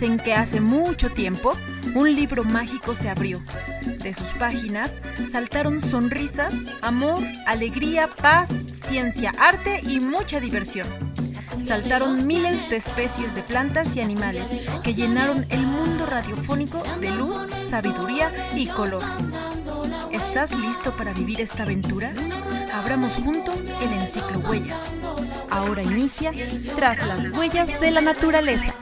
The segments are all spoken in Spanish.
Dicen que hace mucho tiempo un libro mágico se abrió. De sus páginas saltaron sonrisas, amor, alegría, paz, ciencia, arte y mucha diversión. Saltaron miles de especies de plantas y animales que llenaron el mundo radiofónico de luz, sabiduría y color. ¿Estás listo para vivir esta aventura? Abramos juntos el enciclo Huellas. Ahora inicia Tras las huellas de la naturaleza.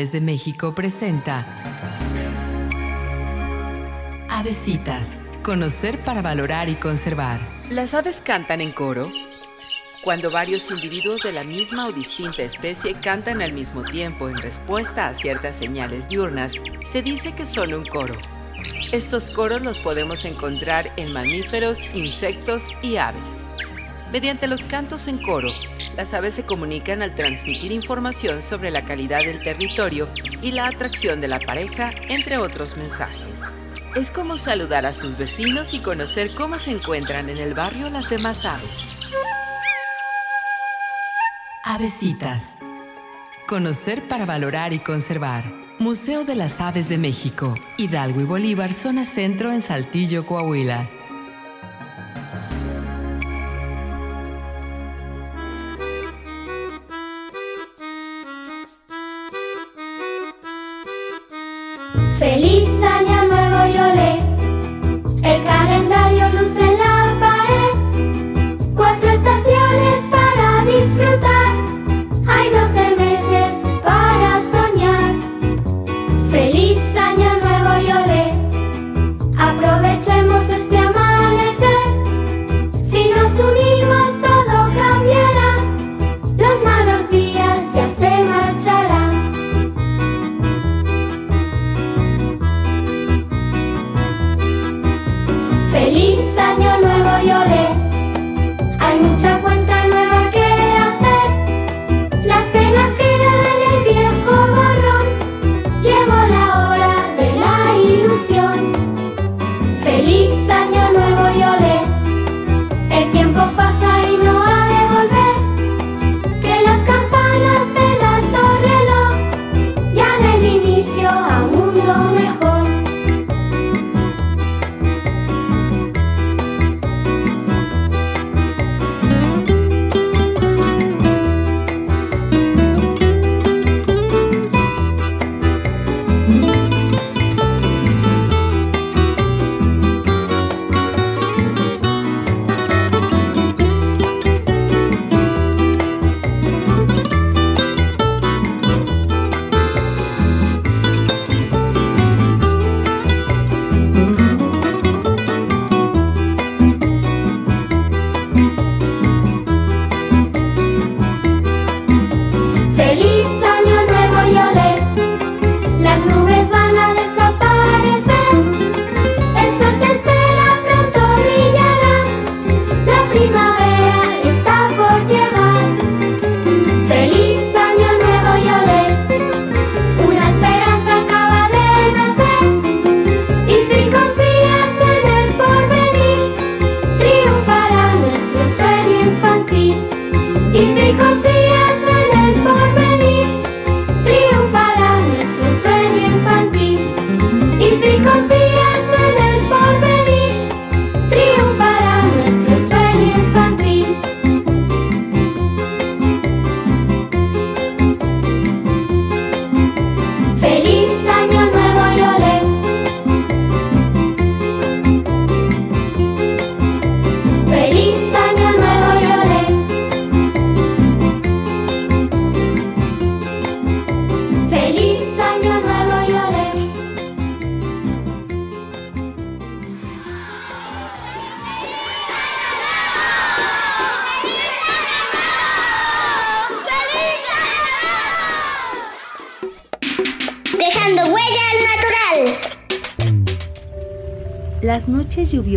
De México presenta Avesitas, conocer para valorar y conservar. Las aves cantan en coro. Cuando varios individuos de la misma o distinta especie cantan al mismo tiempo en respuesta a ciertas señales diurnas, se dice que son un coro. Estos coros los podemos encontrar en mamíferos, insectos y aves. Mediante los cantos en coro, las aves se comunican al transmitir información sobre la calidad del territorio y la atracción de la pareja, entre otros mensajes. Es como saludar a sus vecinos y conocer cómo se encuentran en el barrio las demás aves. Avesitas. Conocer para valorar y conservar. Museo de las Aves de México, Hidalgo y Bolívar, zona centro en Saltillo, Coahuila. feliz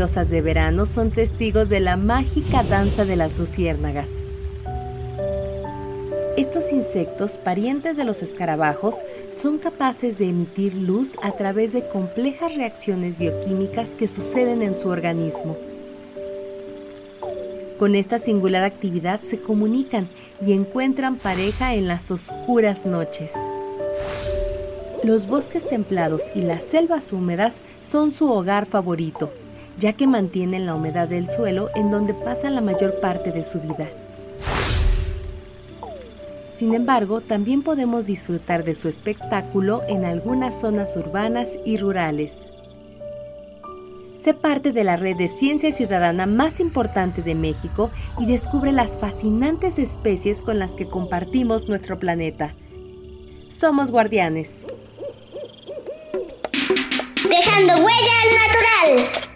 de verano son testigos de la mágica danza de las luciérnagas. Estos insectos, parientes de los escarabajos, son capaces de emitir luz a través de complejas reacciones bioquímicas que suceden en su organismo. Con esta singular actividad se comunican y encuentran pareja en las oscuras noches. Los bosques templados y las selvas húmedas son su hogar favorito, ya que mantienen la humedad del suelo en donde pasan la mayor parte de su vida. Sin embargo, también podemos disfrutar de su espectáculo en algunas zonas urbanas y rurales. Sé parte de la red de ciencia ciudadana más importante de México y descubre las fascinantes especies con las que compartimos nuestro planeta. Somos guardianes dejando huella al natural.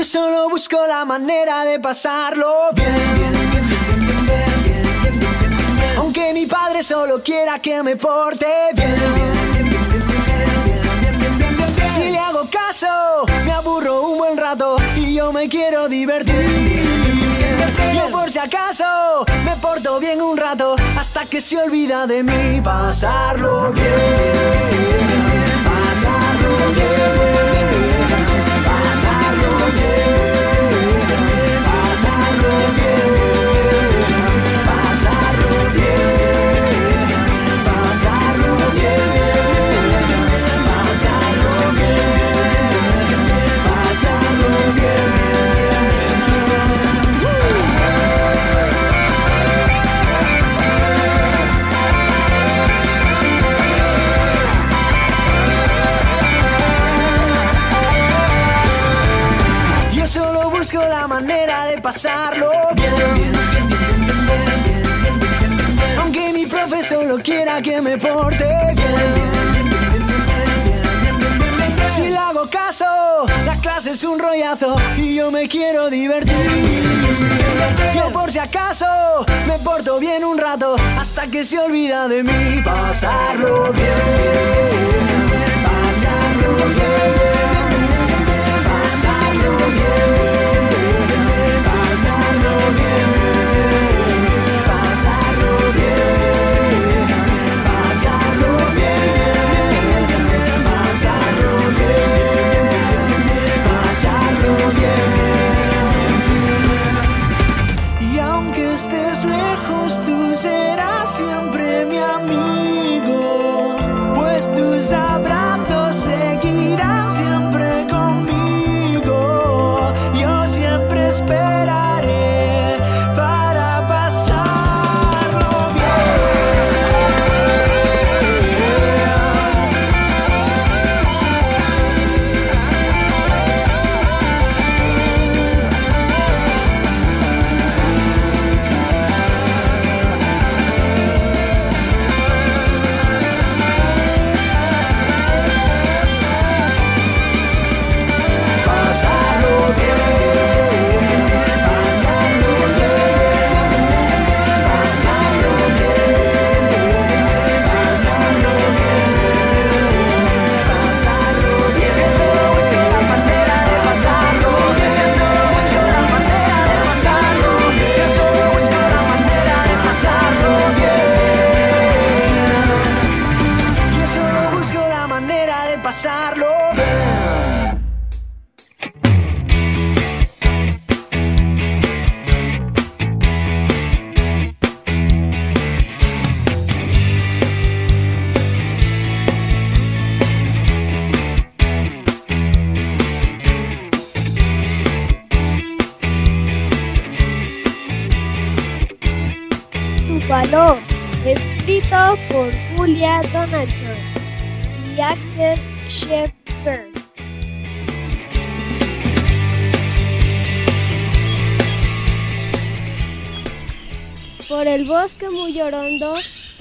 Yo solo busco la manera de pasarlo bien. Aunque mi padre solo quiera que me porte bien. Si le hago caso, me aburro un buen rato y yo me quiero divertir. Yo por si acaso me porto bien un rato hasta que se olvida de mí pasarlo bien. Pasarlo bien, manera de pasarlo bien. Aunque mi profe solo quiera que me porte bien. Si le hago caso, la clase es un rollazo y yo me quiero divertir. Yo por si acaso me porto bien un rato hasta que se olvida de mí. Pasarlo bien, pasarlo bien,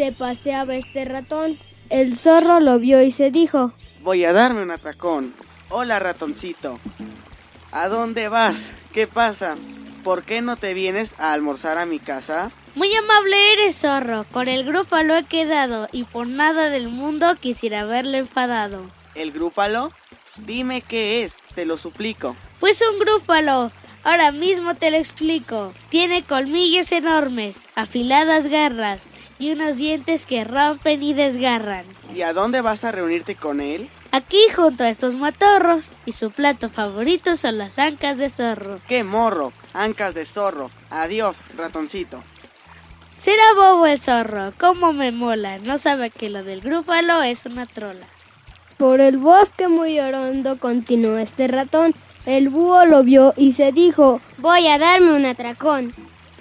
se paseaba este ratón. El zorro lo vio y se dijo, Voy a darme un atracón. Hola, ratoncito. ¿A dónde vas? ¿Qué pasa? ¿Por qué no te vienes a almorzar a mi casa? Muy amable eres, zorro. Con el grupo lo he quedado y por nada del mundo quisiera verle enfadado. ¿El grúpalo? Dime qué es, te lo suplico. Pues un grúpalo. Ahora mismo te lo explico. Tiene colmillos enormes, afiladas garras y unos dientes que rompen y desgarran. ¿Y a dónde vas a reunirte con él? Aquí junto a estos matorros y su plato favorito son las ancas de zorro. ¡Qué morro! Ancas de zorro. Adiós, ratoncito. Será bobo el zorro, cómo me mola. No sabe que lo del grúpalo es una trola. Por el bosque muy orondo continuó este ratón. El búho lo vio y se dijo, voy a darme un atracón.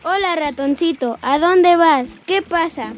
Hola ratoncito, ¿a dónde vas? ¿Qué pasa?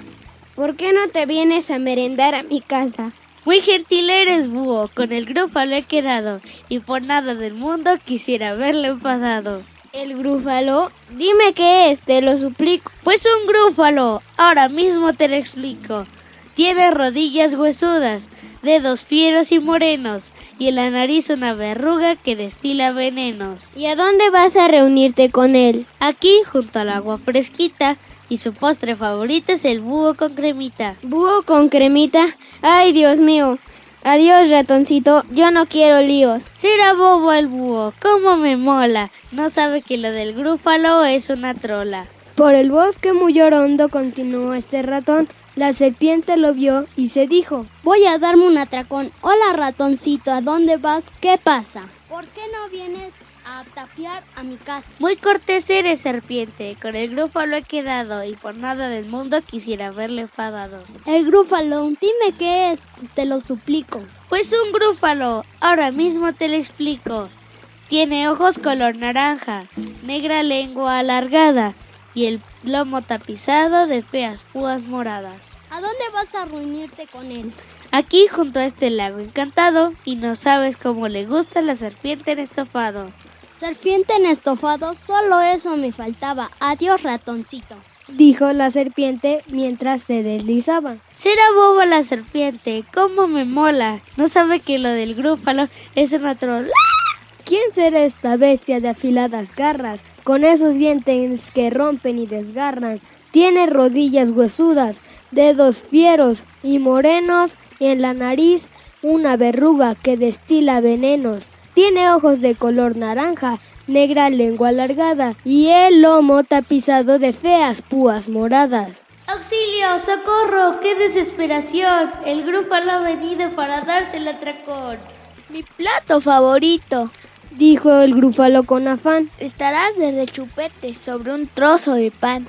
¿Por qué no te vienes a merendar a mi casa? Muy gentil eres, búho. Con el grúpalo he quedado y por nada del mundo quisiera verle enfadado. El grúfalo, dime qué es, te lo suplico. Pues un grúfalo, ahora mismo te lo explico. Tiene rodillas huesudas, dedos fieros y morenos, y en la nariz una verruga que destila venenos. ¿Y a dónde vas a reunirte con él? Aquí, junto al agua fresquita, y su postre favorito es el búho con cremita. ¿Búho con cremita? Ay, Dios mío. Adiós, ratoncito. Yo no quiero líos. Será bobo el búho, cómo me mola. No sabe que lo del grúfalo es una trola. Por el bosque muy orondo continuó este ratón. La serpiente lo vio y se dijo, voy a darme un atracón. Hola ratoncito, ¿a dónde vas? ¿Qué pasa? ¿Por qué no vienes a tapiar a mi casa? Muy cortés eres, serpiente. Con el grúfalo he quedado y por nada del mundo quisiera verle enfadado. El grúfalo, dime qué es, te lo suplico. Pues un grúfalo, ahora mismo te lo explico. Tiene ojos color naranja, negra lengua alargada y el lomo tapizado de feas púas moradas. ¿A dónde vas a reunirte con él? Aquí junto a este lago encantado y no sabes cómo le gusta la serpiente en estofado. Serpiente en estofado, solo eso me faltaba. Adiós, ratoncito. Dijo la serpiente mientras se deslizaba. Será boba la serpiente, cómo me mola. No sabe que lo del grúpalo es una troll. ¿Quién será esta bestia de afiladas garras, con esos dientes que rompen y desgarran? Tiene rodillas huesudas, dedos fieros y morenos, y en la nariz una verruga que destila venenos. Tiene ojos de color naranja, negra lengua alargada y el lomo tapizado de feas púas moradas. ¡Auxilio! ¡Socorro! ¡Qué desesperación! El grúpalo ha venido para darse el atracón. Mi plato favorito, dijo el grúfalo con afán. Estarás de rechupete sobre un trozo de pan.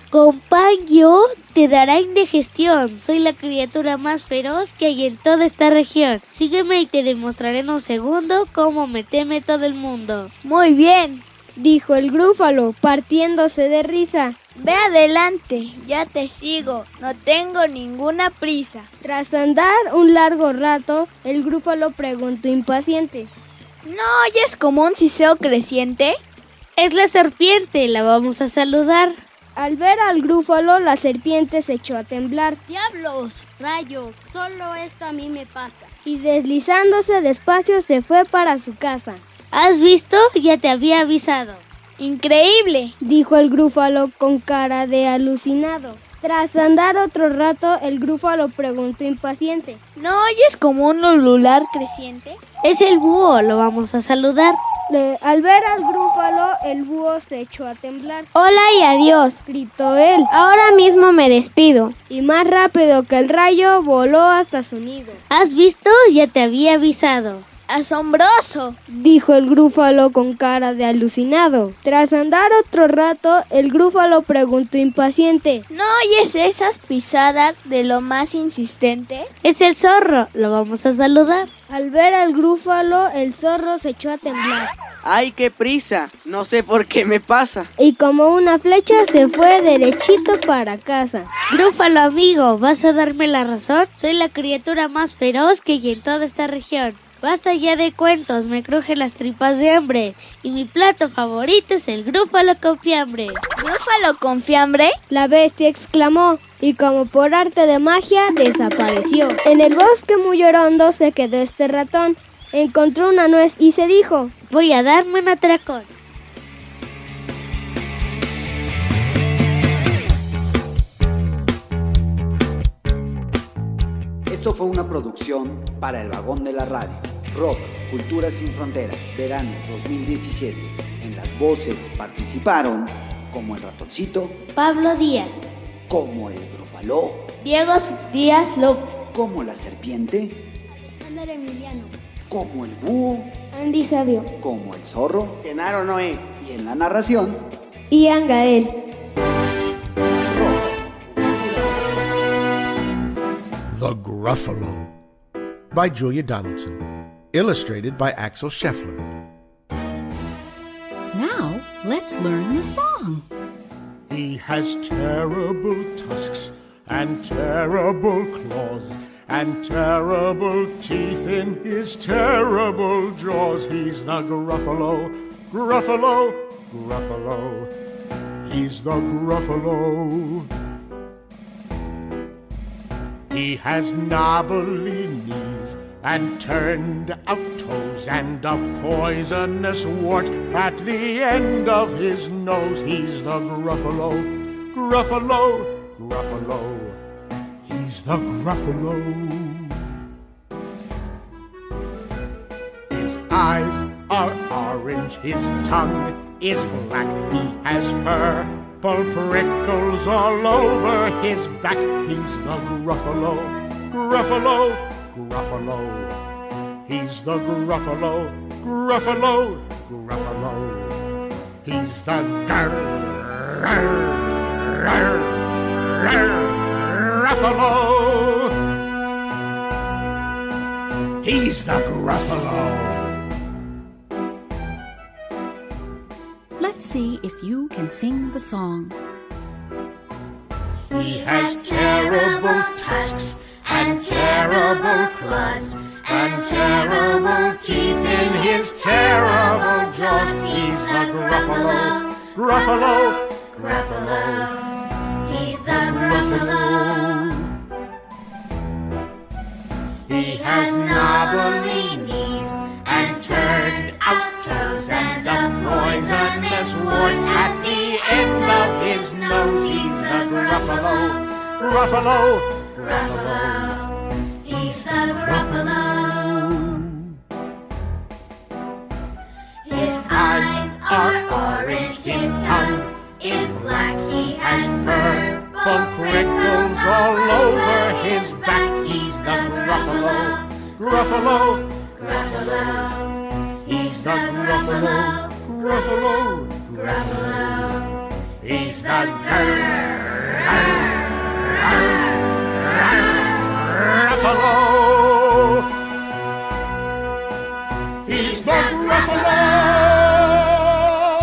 Yo te dará indigestión. Soy la criatura más feroz que hay en toda esta región. Sígueme y te demostraré en un segundo cómo me teme todo el mundo. Muy bien, dijo el grúfalo, partiéndose de risa. Ve adelante, ya te sigo, no tengo ninguna prisa. Tras andar un largo rato, el grúfalo preguntó impaciente. ¿No oyes como un siseo creciente? Es la serpiente, la vamos a saludar. Al ver al grúfalo, la serpiente se echó a temblar. ¡Diablos! ¡Rayos! Solo esto a mí me pasa. Y deslizándose despacio se fue para su casa. ¿Has visto? Ya te había avisado. Increíble, dijo el grúfalo con cara de alucinado. Tras andar otro rato, el grúfalo preguntó impaciente. ¿No oyes como un ulular creciente? Es el búho, lo vamos a saludar. al ver al grúfalo, el búho se echó a temblar. Hola y adiós, gritó él. Ahora mismo me despido. Y más rápido que el rayo, voló hasta su nido. ¿Has visto? Ya te había avisado. ¡Asombroso! dijo el grúfalo con cara de alucinado. Tras andar otro rato, el grúfalo preguntó impaciente. ¿No oyes esas pisadas de lo más insistente? Es el zorro, lo vamos a saludar. Al ver al grúfalo, el zorro se echó a temblar. ¡Ay, qué prisa! No sé por qué me pasa. Y como una flecha se fue derechito para casa. Grúfalo amigo, ¿vas a darme la razón? Soy la criatura más feroz que hay en toda esta región. Basta ya de cuentos, me cruje las tripas de hambre. Y mi plato favorito es el grúfalo con fiambre. ¿Grúfalo con fiambre? La bestia exclamó, y como por arte de magia desapareció. En el bosque muy orondo se quedó este ratón. Encontró una nuez y se dijo, voy a darme un atracón. Esto fue una producción para el vagón de la radio. Rock, Cultura sin Fronteras, verano 2017. En las voces participaron como el ratoncito, Pablo Díaz, como el grofaló, Diego Díaz López, como la serpiente, Alexander Emiliano, como el búho, Andy Sabio, como el zorro, Genaro Noé, y en la narración, Ian Gael. The Gruffalo by Julia Donaldson. Illustrated by Axel Scheffler. Now, let's learn the song. He has terrible tusks and terrible claws and terrible teeth in his terrible jaws. He's the Gruffalo, Gruffalo, Gruffalo. He's the Gruffalo. He has knobbly knees and turned out toes and a poisonous wart at the end of his nose. He's the Gruffalo, Gruffalo, Gruffalo. He's the Gruffalo. His eyes are orange, his tongue is black. He has purple prickles all over his back. He's the Gruffalo, Gruffalo, Gruffalo. He's the Gruffalo, Gruffalo, Gruffalo. He's the Gruffalo. He's the Gruffalo. Let's see if you can sing the song. He has terrible tusks and terrible claws and terrible teeth in his terrible jaws. He's the Gruffalo, Gruffalo, Gruffalo. He's the Gruffalo. He has knobbly knees and turned out toes and a poisonous wart at the end of his nose. He's the Gruffalo, Gruffalo, Gruffalo. He's the Gruffalo. His eyes are orange, his tongue is black. He has purple prickles all over his back. He's the Gruffalo, Gruffalo, Gruffalo. He's the Gruffalo, Gruffalo, Gruffalo. He's the Gruffalo.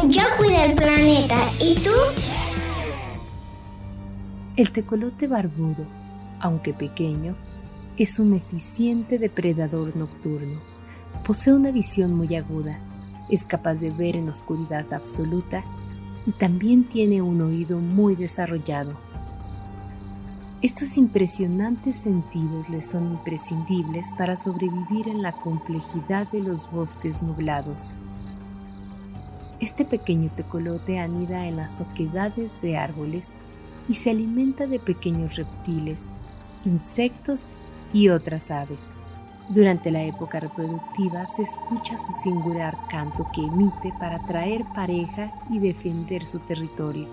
Yo cuido el planeta. ¿Y tú? El tecolote barbudo, aunque pequeño, es un eficiente depredador nocturno. Posee una visión muy aguda, es capaz de ver en oscuridad absoluta y también tiene un oído muy desarrollado estos impresionantes sentidos le son imprescindibles para sobrevivir en la complejidad de los bosques nublados. Este pequeño tecolote anida en las oquedades de árboles y se alimenta de pequeños reptiles, insectos y otras aves. Durante la época reproductiva se escucha su singular canto que emite para atraer pareja y defender su territorio.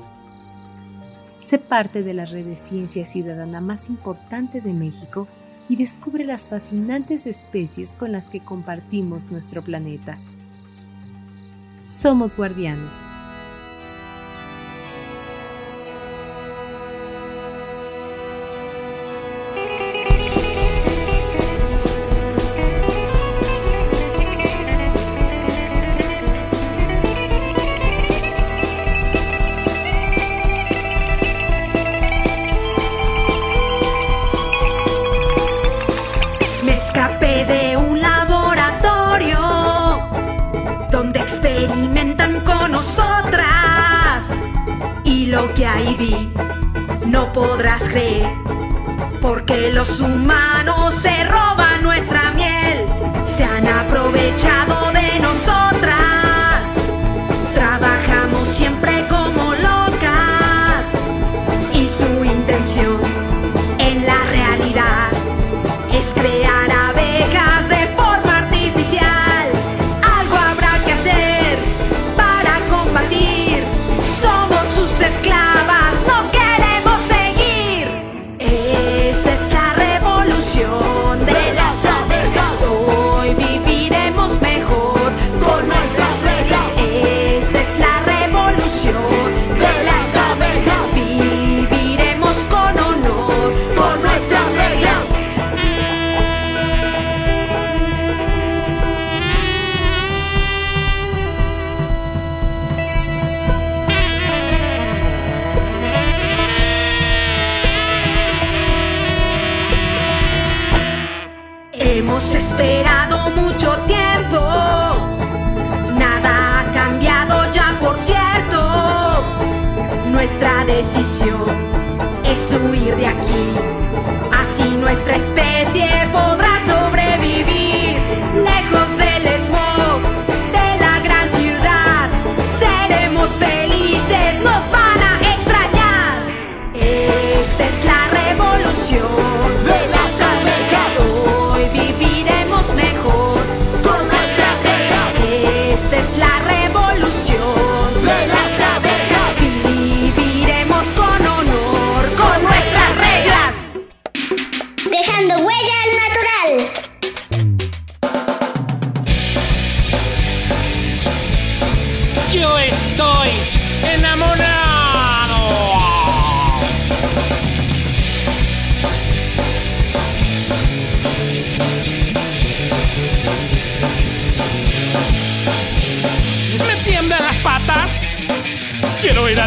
Se parte de la red de ciencia ciudadana más importante de México y descubre las fascinantes especies con las que compartimos nuestro planeta. Somos guardianes. Esperado mucho tiempo, nada ha cambiado ya por cierto. Nuestra decisión es huir de aquí, así nuestra especie podrá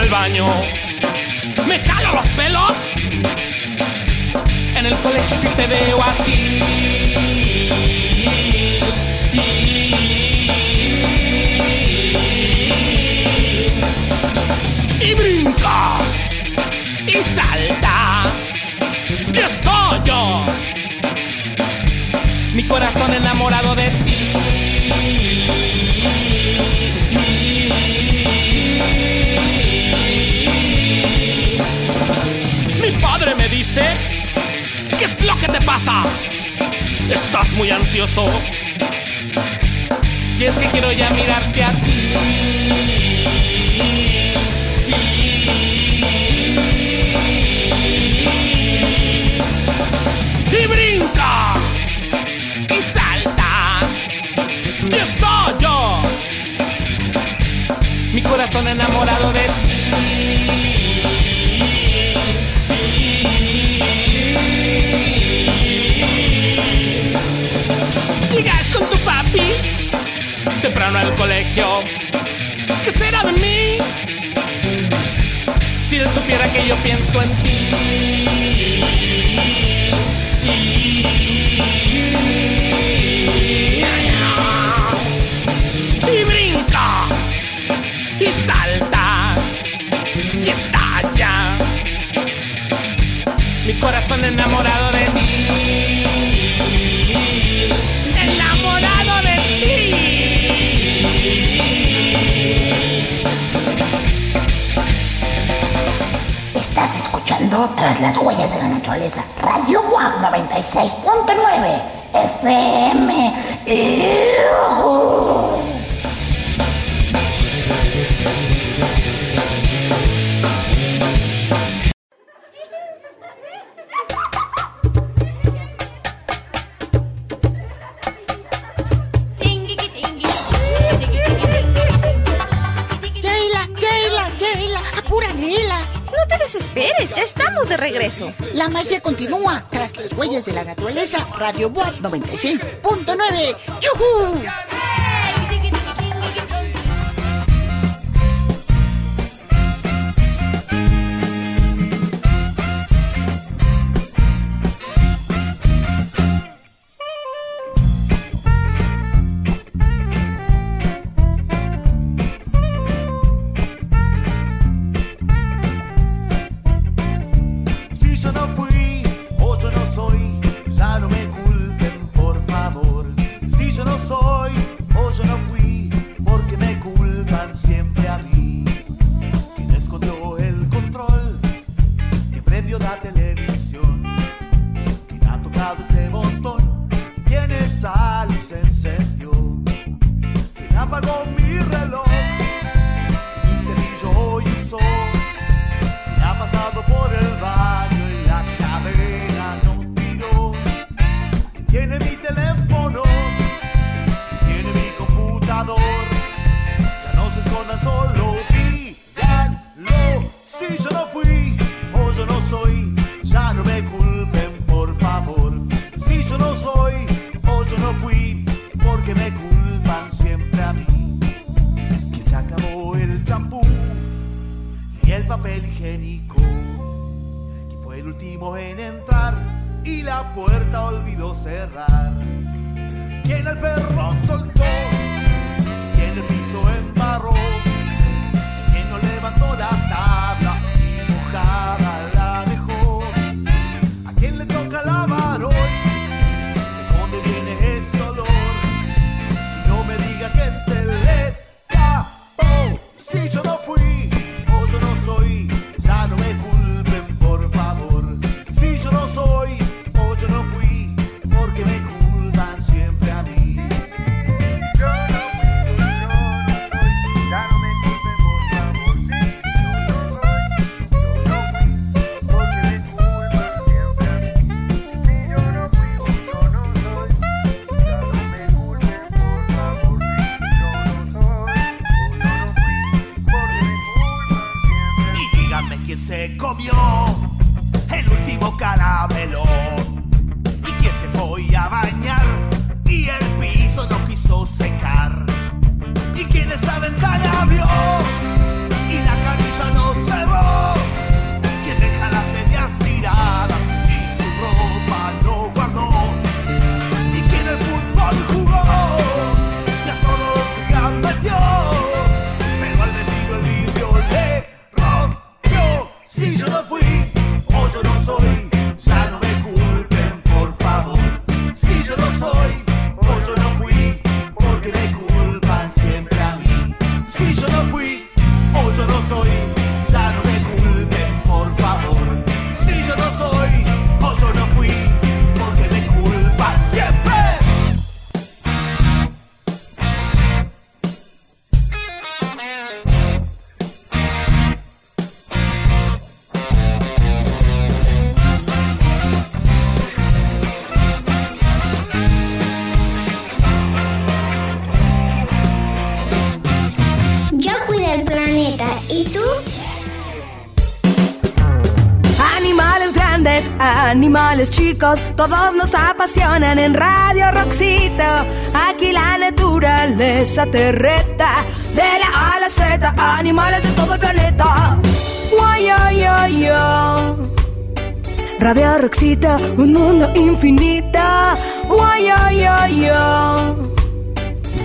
al baño. Me jalo los pelos. En el colegio sí te veo a ti. Y brinca. Y salta. Y estoy yo. Mi corazón enamorado de ti. Pasa? Estás muy ansioso. Y es que quiero ya mirarte a ti. Y brinca. Y salta. Y estoy yo. Mi corazón enamorado de ti. y temprano al colegio. ¿Qué será de mí? Si él supiera que yo pienso en ti. Y brinca y salta y estalla. Mi corazón enamorado de ti. Estás escuchando Tras las huellas de la naturaleza. Radio WAP 96.9 FM. ya estamos de regreso. La magia continúa tras las huellas de la naturaleza. Radio Boa 96.9. ¡Yuhu! quien el perro soltó. todos nos apasionan en Radio Roxito. Aquí la naturaleza te reta, de la A la Z, animales de todo el planeta. Uay, ay, ay, ay. Radio Roxito, un mundo infinito. Uay, ay, ay, ay.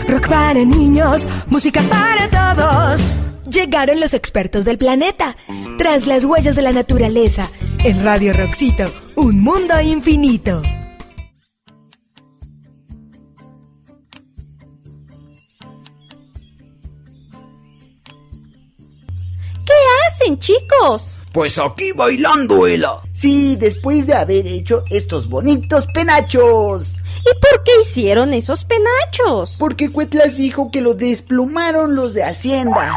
Rock para niños, música para todos. Llegaron los expertos del planeta, tras las huellas de la naturaleza, en Radio Roxito un mundo infinito. ¿Qué hacen, chicos? Pues aquí bailando, Ela. Sí, después de haber hecho estos bonitos penachos. ¿Y por qué hicieron esos penachos? Porque Cuetlas dijo que lo desplumaron los de Hacienda.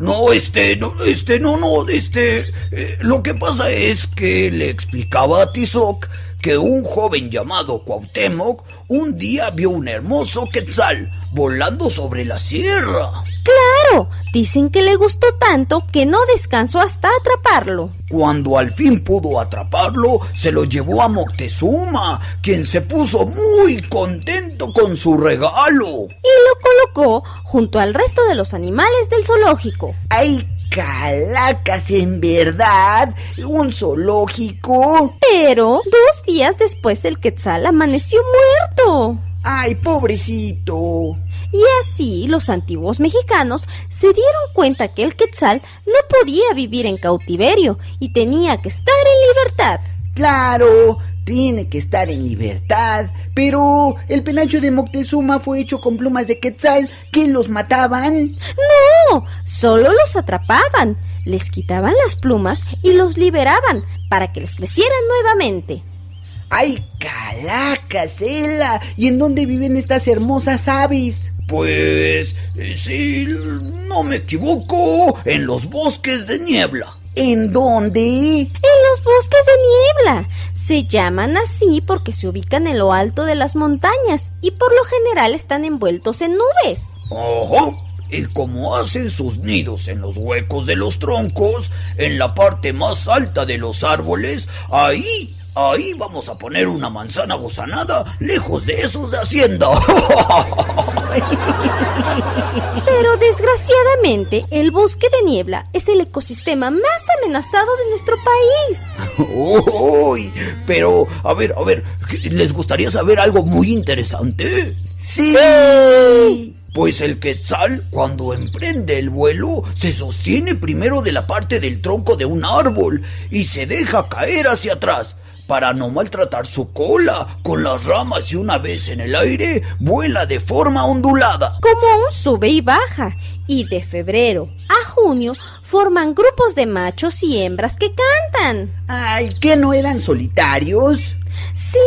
No, este, no, este, no, no, este. eh, lo que pasa es que le explicaba a Tizoc que un joven llamado Cuauhtémoc un día vio un hermoso quetzal volando sobre la sierra. Claro, dicen que le gustó tanto que no descansó hasta atraparlo. Cuando al fin pudo atraparlo, se lo llevó a Moctezuma, quien se puso muy contento con su regalo. Y lo colocó junto al resto de los animales del zoológico. ¡Ay, calacas, en verdad! ¿Un zoológico? Pero dos días después el quetzal amaneció muerto. ¡Ay, pobrecito! Y así los antiguos mexicanos se dieron cuenta que el quetzal no podía vivir en cautiverio y tenía que estar en libertad. Claro, tiene que estar en libertad. Pero el penacho de Moctezuma fue hecho con plumas de quetzal que los mataban. No, solo los atrapaban, les quitaban las plumas y los liberaban para que les crecieran nuevamente. ¡Ay, calacas, Ela! ¿Y en dónde viven estas hermosas aves? Pues, eh, si no me equivoco, en los bosques de niebla. ¿En dónde? En los bosques de niebla. Se llaman así porque se ubican en lo alto de las montañas y por lo general están envueltos en nubes. Ojo. Y como hacen sus nidos en los huecos de los troncos, en la parte más alta de los árboles, ahí, ahí vamos a poner una manzana gozanada lejos de esos de Hacienda. Pero desgraciadamente, el bosque de niebla es el ecosistema más amenazado de nuestro país. Uy, pero, a ver, a ver, ¿les gustaría saber algo muy interesante? ¡Sí! Pues el quetzal, cuando emprende el vuelo, se sostiene primero de la parte del tronco de un árbol y se deja caer hacia atrás para no maltratar su cola con las ramas y una vez en el aire vuela de forma ondulada. Como un sube y baja. Y de febrero a junio forman grupos de machos y hembras que cantan. Ay, ¿que no eran solitarios? Sí,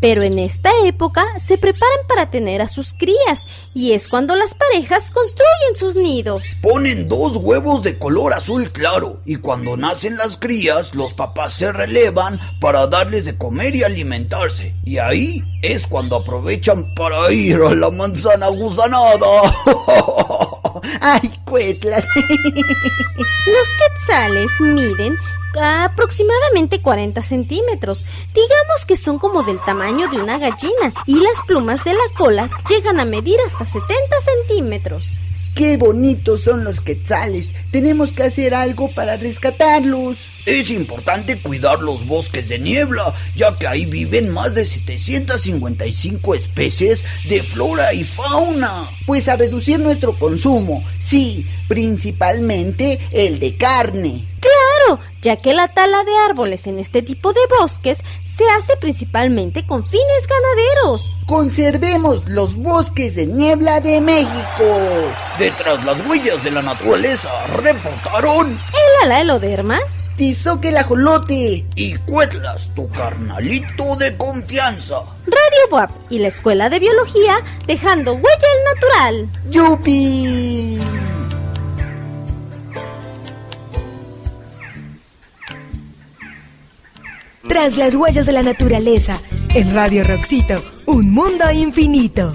pero en esta época se preparan para tener a sus crías y es cuando las parejas construyen sus nidos. Ponen dos huevos de color azul claro y cuando nacen las crías los papás se relevan para darles de comer y alimentarse. Y ahí es cuando aprovechan para ir a la manzana gusanada. ¡Ay, cuetlas! Los quetzales miden aproximadamente 40 centímetros. Digamos que son como del tamaño de una gallina y las plumas de la cola llegan a medir hasta 70 centímetros. ¡Qué bonitos son los quetzales! Tenemos que hacer algo para rescatarlos. Es importante cuidar los bosques de niebla, ya que ahí viven más de 755 especies de flora y fauna. Pues a reducir nuestro consumo, sí, principalmente el de carne. Claro, ya que la tala de árboles en este tipo de bosques se hace principalmente con fines ganaderos. Conservemos los bosques de niebla de México. Detrás las huellas de la naturaleza reportaron el ala eloderma, Tizoque el ajolote y Cuetlas, tu carnalito de confianza. Radio WAP y la Escuela de Biología dejando huella el natural. ¡Yupi! Tras las huellas de la naturaleza, en Radio Roxito, un mundo infinito.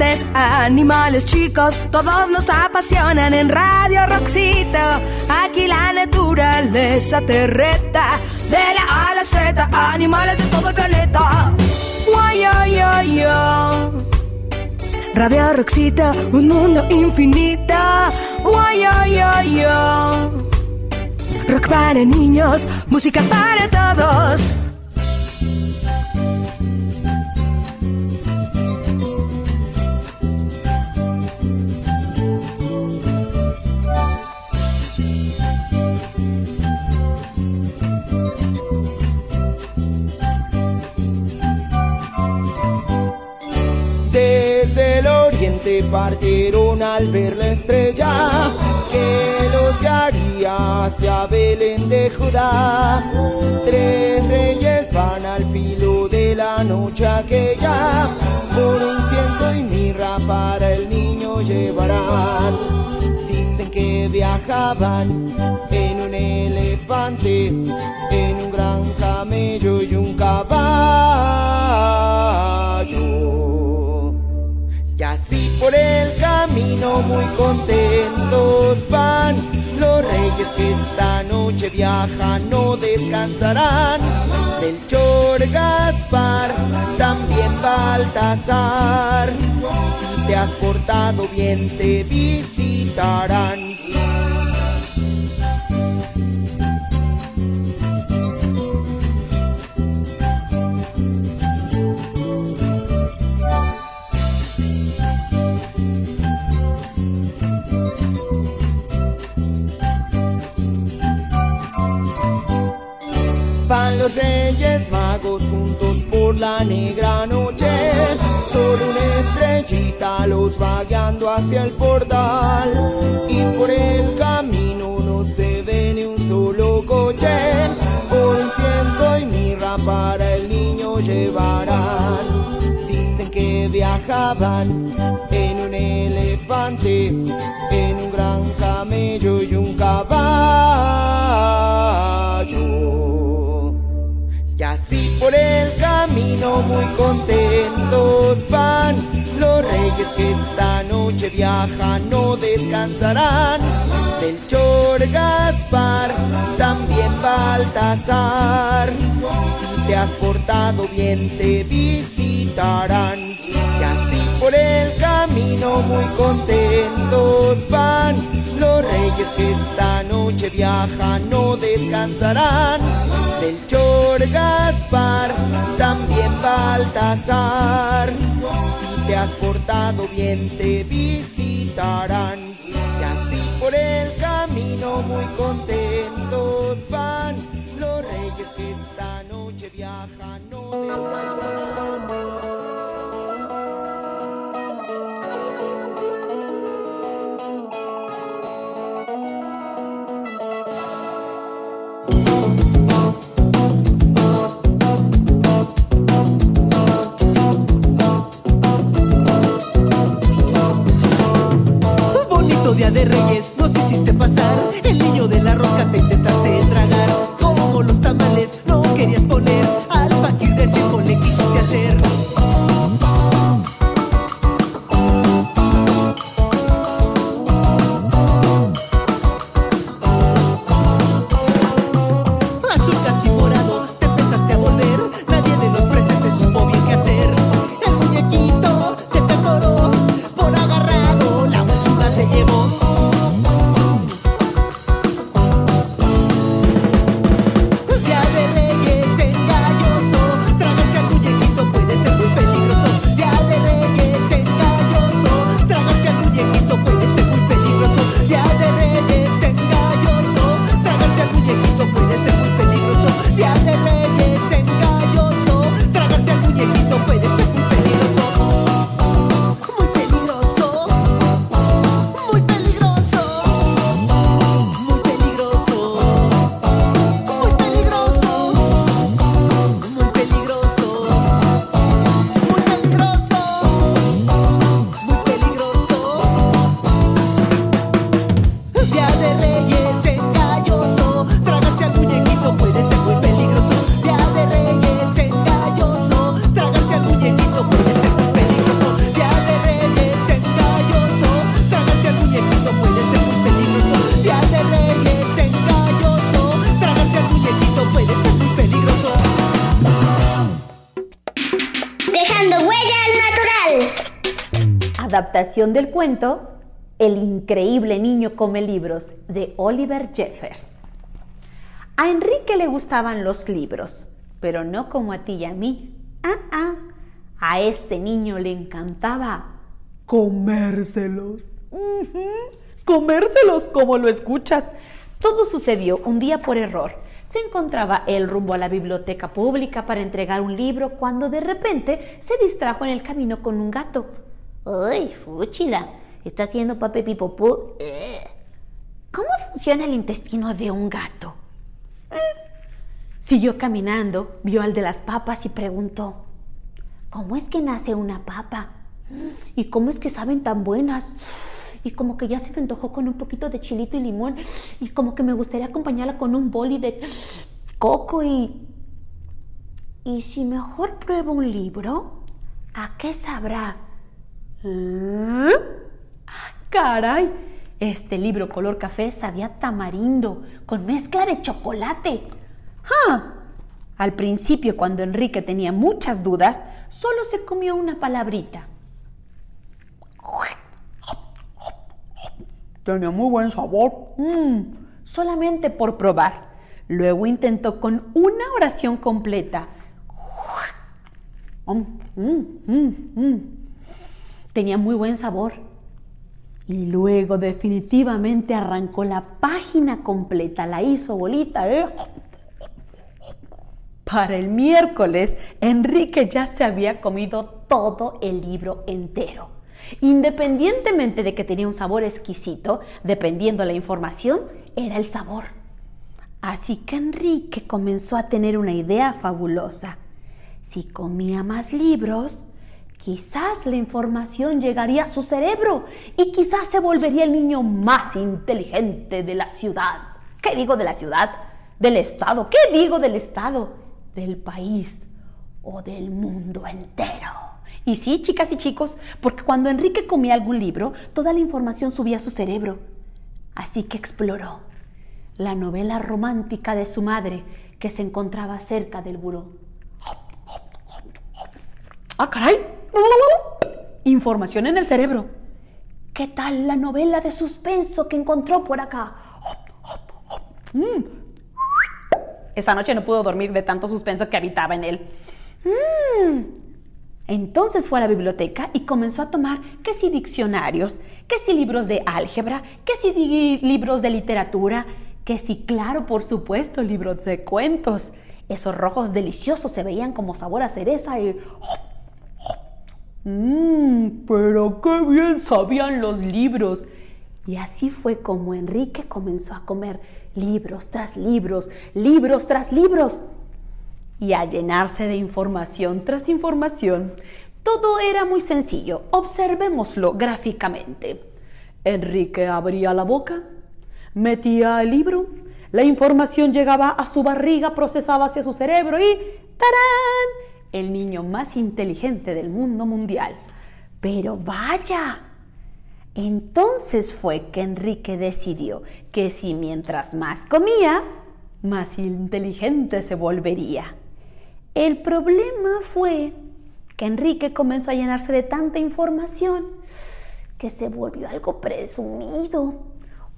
Animales chicos, todos nos apasionan en Radio Roxito. Aquí la naturaleza te reta, de la A a la Z, animales de todo el planeta. Ay, ay. Radio Roxita, un mundo infinito. Rock para niños, música para todos. Partieron al ver la estrella que los guiaría hacia Belén de Judá. Tres reyes van al filo de la noche aquella, por incienso y mirra para el niño llevarán. Dicen que viajaban en un elefante, por el camino muy contentos van los reyes que esta noche viajan no descansarán. Melchor, Gaspar, también Baltasar. Si te has portado bien te visitarán. Reyes magos juntos por la negra noche. Solo una estrellita los va guiando hacia el portal. Y por el camino no se ve ni un solo coche. Por incienso y mirra para el niño llevarán. Dicen que viajaban en un elefante, por el camino muy contentos van los reyes que esta noche viajan no descansarán. Melchor, Gaspar, también Baltasar. Si te has portado bien te visitarán. Y así por el camino muy contentos van los reyes que esta noche viajan no descansarán. Melchor, Gaspar, también Baltasar. Si te has portado bien te visitarán. Y así por el camino muy contentos van del cuento El increíble niño come libros de Oliver Jeffers. A Enrique le gustaban los libros, pero no como a ti y a mí. Ah, ah. A este niño le encantaba comérselos. Comérselos como lo escuchas. Todo sucedió un día por error. Se encontraba él rumbo a la biblioteca pública para entregar un libro cuando de repente se distrajo en el camino con un gato. ¡Ay, fúchila! Está haciendo pape pipopú. Eh. ¿Cómo funciona el intestino de un gato? Eh. Siguió caminando, vio al de las papas y preguntó, ¿cómo es que nace una papa? ¿Y cómo es que saben tan buenas? Y como que ya se me antojó con un poquito de chilito y limón. Y como que me gustaría acompañarla con un boli de coco y... ¿Y si mejor pruebo un libro? ¿A qué sabrá? ¿Eh? ¡Ah, caray! Este libro color café sabía tamarindo con mezcla de chocolate. ¡Ah! Al principio, cuando Enrique tenía muchas dudas, solo se comió una palabrita. Tenía muy buen sabor. Mm, solamente por probar. Luego intentó con una oración completa. Mm, mm, mm, mm. Tenía muy buen sabor. Y luego definitivamente arrancó la página completa, la hizo bolita. ¿eh? Para el miércoles, Enrique ya se había comido todo el libro entero. Independientemente de que tenía un sabor exquisito, dependiendo de la información, era el sabor. Así que Enrique comenzó a tener una idea fabulosa. Si comía más libros, quizás la información llegaría a su cerebro y quizás se volvería el niño más inteligente de la ciudad. ¿Qué digo de la ciudad? Del estado. ¿Qué digo del estado? Del país o del mundo entero. Y sí, chicas y chicos, porque cuando Enrique comía algún libro, toda la información subía a su cerebro. Así que exploró la novela romántica de su madre que se encontraba cerca del buró. ¡Ah, caray! Información en el cerebro. ¿Qué tal la novela de suspenso que encontró por acá? Mm. Esa noche no pudo dormir de tanto suspenso que habitaba en él. Mm. Entonces fue a la biblioteca y comenzó a tomar que si diccionarios, que si libros de álgebra, que si libros de literatura, que si, claro, por supuesto, libros de cuentos. Esos rojos deliciosos se veían como sabor a cereza y... Mmm, pero qué bien sabían los libros. Y así fue como Enrique comenzó a comer libros tras libros, libros tras libros y a llenarse de información tras información. Todo era muy sencillo, observémoslo gráficamente. Enrique abría la boca, metía el libro, la información llegaba a su barriga, procesaba hacia su cerebro y ¡tarán! El niño más inteligente del mundo mundial. Pero vaya, entonces fue que Enrique decidió que si mientras más comía, más inteligente se volvería. El problema fue que Enrique comenzó a llenarse de tanta información que se volvió algo presumido.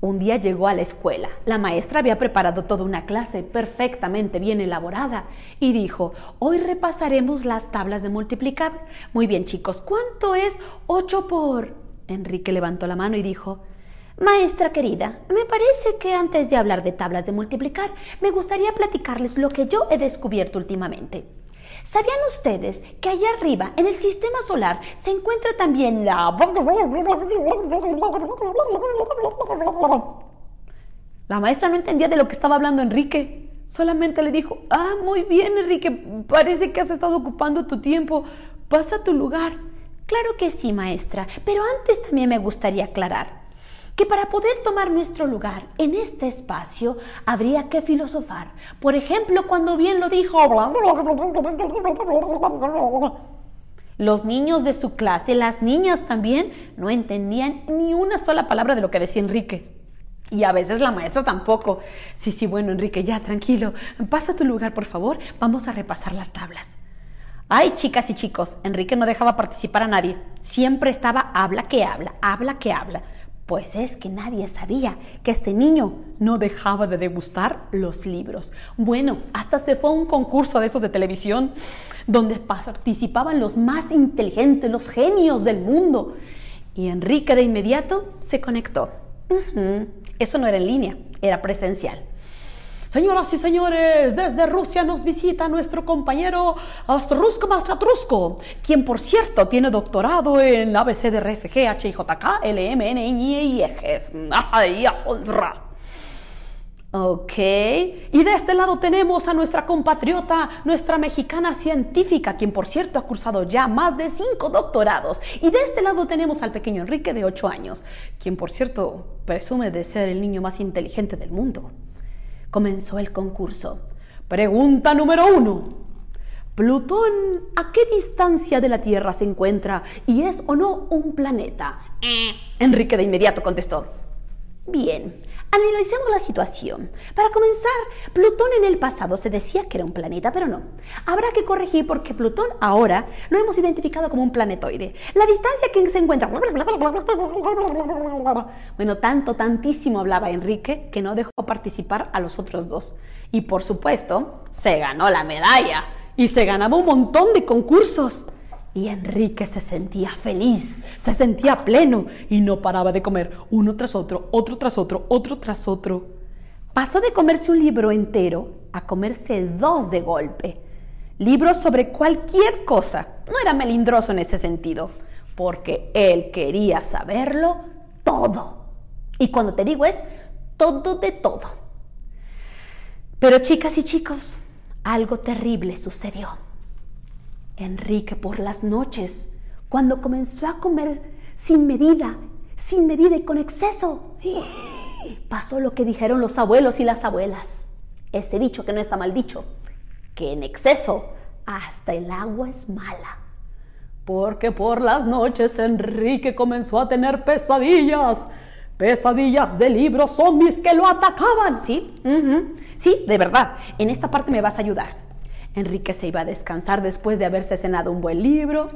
Un día llegó a la escuela. La maestra había preparado toda una clase perfectamente bien elaborada y dijo, hoy repasaremos las tablas de multiplicar. Muy bien chicos, ¿cuánto es 8 por? Enrique levantó la mano y dijo, Maestra querida, me parece que antes de hablar de tablas de multiplicar, me gustaría platicarles lo que yo he descubierto últimamente. ¿Sabían ustedes que allá arriba, en el sistema solar, se encuentra también la... La maestra no entendía de lo que estaba hablando Enrique. Solamente le dijo, ah, muy bien Enrique, parece que has estado ocupando tu tiempo. Pasa a tu lugar. Claro que sí, maestra, pero antes también me gustaría aclarar que para poder tomar nuestro lugar en este espacio habría que filosofar. Por ejemplo, cuando bien lo dijo... Los niños de su clase, las niñas también, no entendían ni una sola palabra de lo que decía Enrique. Y a veces la maestra tampoco. Sí, sí, bueno, Enrique, ya, tranquilo. Pasa a tu lugar, por favor. Vamos a repasar las tablas. Ay, chicas y chicos, Enrique no dejaba participar a nadie. Siempre estaba habla que habla, habla que habla. Pues es que nadie sabía que este niño no dejaba de degustar los libros. Bueno, hasta se fue a un concurso de esos de televisión donde participaban los más inteligentes, los genios del mundo. Y Enrique de inmediato se conectó. Eso no era en línea, era presencial. Señoras y señores, desde Rusia nos visita nuestro compañero Astrusko Mastratrusco, quien por cierto tiene doctorado en ABC de RFG, HIJK, y. Ok, y de este lado tenemos a nuestra compatriota, nuestra mexicana científica, quien por cierto ha cursado ya más de cinco doctorados. Y de este lado tenemos al pequeño Enrique de 8 años, quien por cierto presume de ser el niño más inteligente del mundo. Comenzó el concurso. Pregunta número uno. Plutón, ¿a qué distancia de la Tierra se encuentra y es o no un planeta? Enrique de inmediato contestó. Bien, analicemos la situación. Para comenzar, Plutón en el pasado se decía que era un planeta, pero no. Habrá que corregir porque Plutón ahora lo hemos identificado como un planetoide. La distancia que se encuentra... Bueno, tanto, tantísimo hablaba Enrique que no dejó participar a los otros dos. Y por supuesto, se ganó la medalla y se ganaba un montón de concursos. Y Enrique se sentía feliz, se sentía pleno y no paraba de comer uno tras otro, otro tras otro, otro tras otro. Pasó de comerse un libro entero a comerse dos de golpe. Libros sobre cualquier cosa. No era melindroso en ese sentido, porque él quería saberlo todo. Y cuando te digo es todo de todo. Pero chicas y chicos, algo terrible sucedió. Enrique por las noches, cuando comenzó a comer sin medida, sin medida y con exceso, pasó lo que dijeron los abuelos y las abuelas. Ese dicho que no está mal dicho, que en exceso hasta el agua es mala. Porque por las noches Enrique comenzó a tener pesadillas. Pesadillas de libros zombies que lo atacaban. ¿Sí? Sí, de verdad. En esta parte me vas a ayudar. Enrique se iba a descansar después de haberse cenado un buen libro.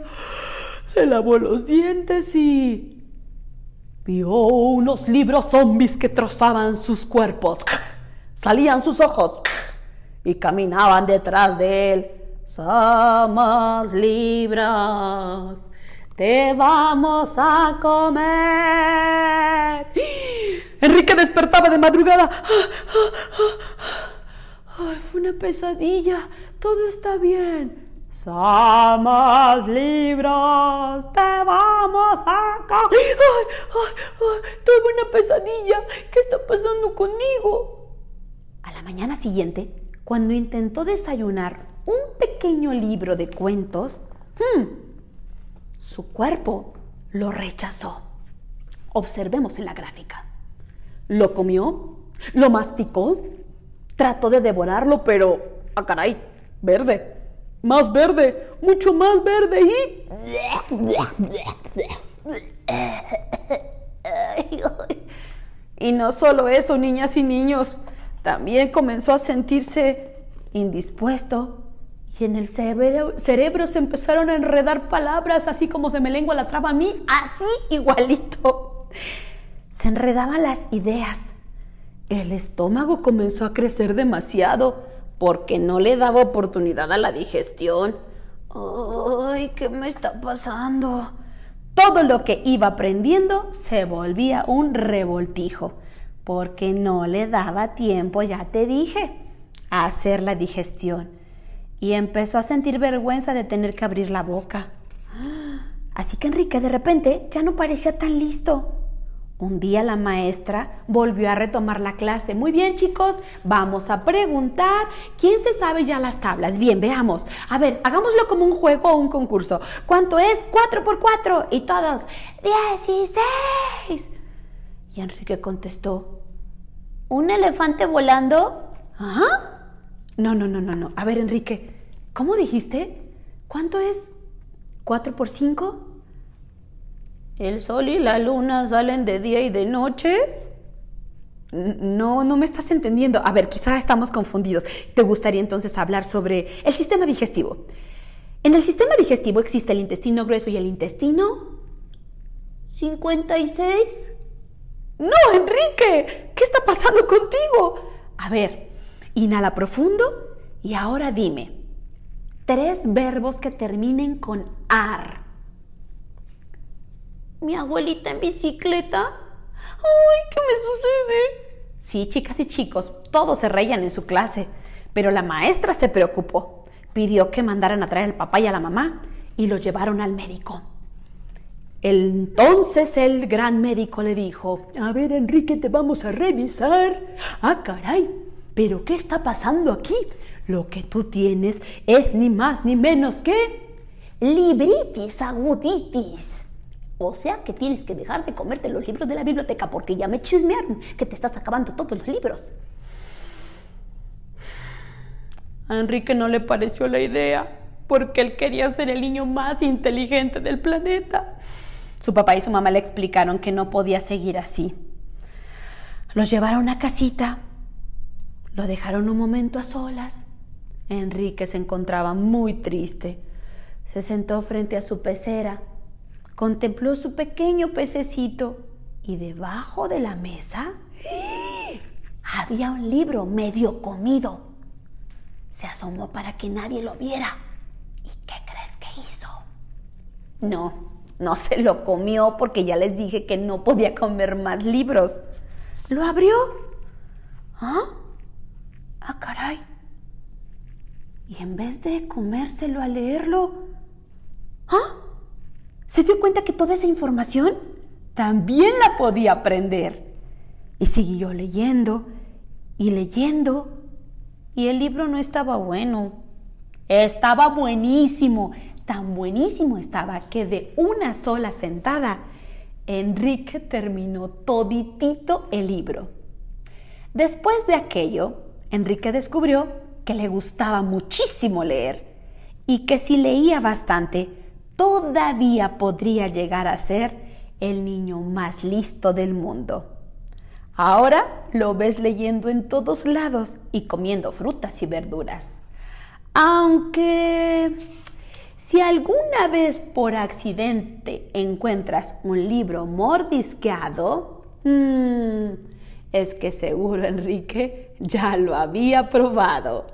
Se lavó los dientes y vio unos libros zombies que trozaban sus cuerpos. Salían sus ojos y caminaban detrás de él. Somos libros, te vamos a comer. Enrique despertaba de madrugada. Fue una pesadilla. Todo está bien. Somos libros, te vamos a. Ay, ay, ay, tuve una pesadilla. ¿Qué está pasando conmigo? A la mañana siguiente, cuando intentó desayunar un pequeño libro de cuentos, hmm, su cuerpo lo rechazó. Observemos en la gráfica. Lo comió, lo masticó, trató de devorarlo, pero, ah caray, verde, más verde, mucho más verde y... Y no solo eso, niñas y niños, también comenzó a sentirse indispuesto y en el cerebro, se empezaron a enredar palabras, así como se me lengua la traba a mí, así igualito. Se enredaban las ideas. El estómago comenzó a crecer demasiado porque no le daba oportunidad a la digestión. ¡Ay, qué me está pasando! Todo lo que iba aprendiendo se volvía un revoltijo porque no le daba tiempo, ya te dije, a hacer la digestión y empezó a sentir vergüenza de tener que abrir la boca. Así que Enrique de repente ya no parecía tan listo. Un día la maestra volvió a retomar la clase. Muy bien chicos, vamos a preguntar quién se sabe ya las tablas. Bien, veamos. A ver, hagámoslo como un juego o un concurso. ¿Cuánto es 4 por 4? Y todos, 16. Y Enrique contestó, ¿un elefante volando? ¿Ah? No, no, no, no, no. A ver, Enrique, ¿cómo dijiste? ¿Cuánto es 4 por 5? ¿El sol y la luna salen de día y de noche? No, no me estás entendiendo. A ver, quizás estamos confundidos. ¿Te gustaría entonces hablar sobre el sistema digestivo? En el sistema digestivo existe el intestino grueso y el intestino 56. No, Enrique, ¿qué está pasando contigo? A ver, inhala profundo y ahora dime, tres verbos que terminen con ar. Mi abuelita en bicicleta. ¡Ay, qué me sucede! Sí, chicas y chicos, todos se reían en su clase, pero la maestra se preocupó. Pidió que mandaran a traer al papá y a la mamá y lo llevaron al médico. Entonces el gran médico le dijo, a ver Enrique, te vamos a revisar. Ah, caray, pero ¿qué está pasando aquí? Lo que tú tienes es ni más ni menos que libritis aguditis. O sea que tienes que dejar de comerte los libros de la biblioteca porque ya me chismearon que te estás acabando todos los libros. A Enrique no le pareció la idea porque él quería ser el niño más inteligente del planeta. Su papá y su mamá le explicaron que no podía seguir así. Los llevaron a casita, lo dejaron un momento a solas. Enrique se encontraba muy triste. Se sentó frente a su pecera, contempló su pequeño pececito y debajo de la mesa había un libro medio comido. Se asomó para que nadie lo viera. ¿Y qué crees que hizo? No, no se lo comió porque ya les dije que no podía comer más libros. ¿Lo abrió? ¿Ah? Ah, caray. Y en vez de comérselo a leerlo, ¿ah? ¿Se dio cuenta que toda esa información también la podía aprender? Y siguió leyendo y leyendo. Y el libro no estaba bueno. Estaba buenísimo. Tan buenísimo estaba que de una sola sentada, Enrique terminó toditito el libro. Después de aquello, Enrique descubrió que le gustaba muchísimo leer y que si leía bastante, todavía podría llegar a ser el niño más listo del mundo. Ahora lo ves leyendo en todos lados y comiendo frutas y verduras. Aunque si alguna vez por accidente encuentras un libro mordisqueado, mmm, es que seguro Enrique ya lo había probado.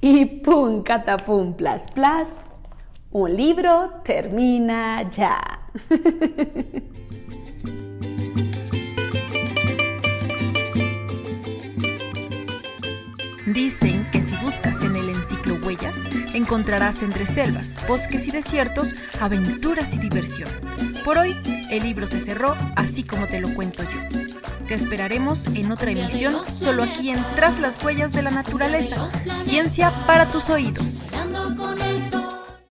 Y pum, catapum, plas, plas, un libro termina ya. Dicen que si buscas en el enciclo huellas, encontrarás entre selvas, bosques y desiertos aventuras y diversión. Por hoy, el libro se cerró así como te lo cuento yo. Te esperaremos en otra emisión, solo aquí en Tras las huellas de la naturaleza. Ciencia para tus oídos. con el sol.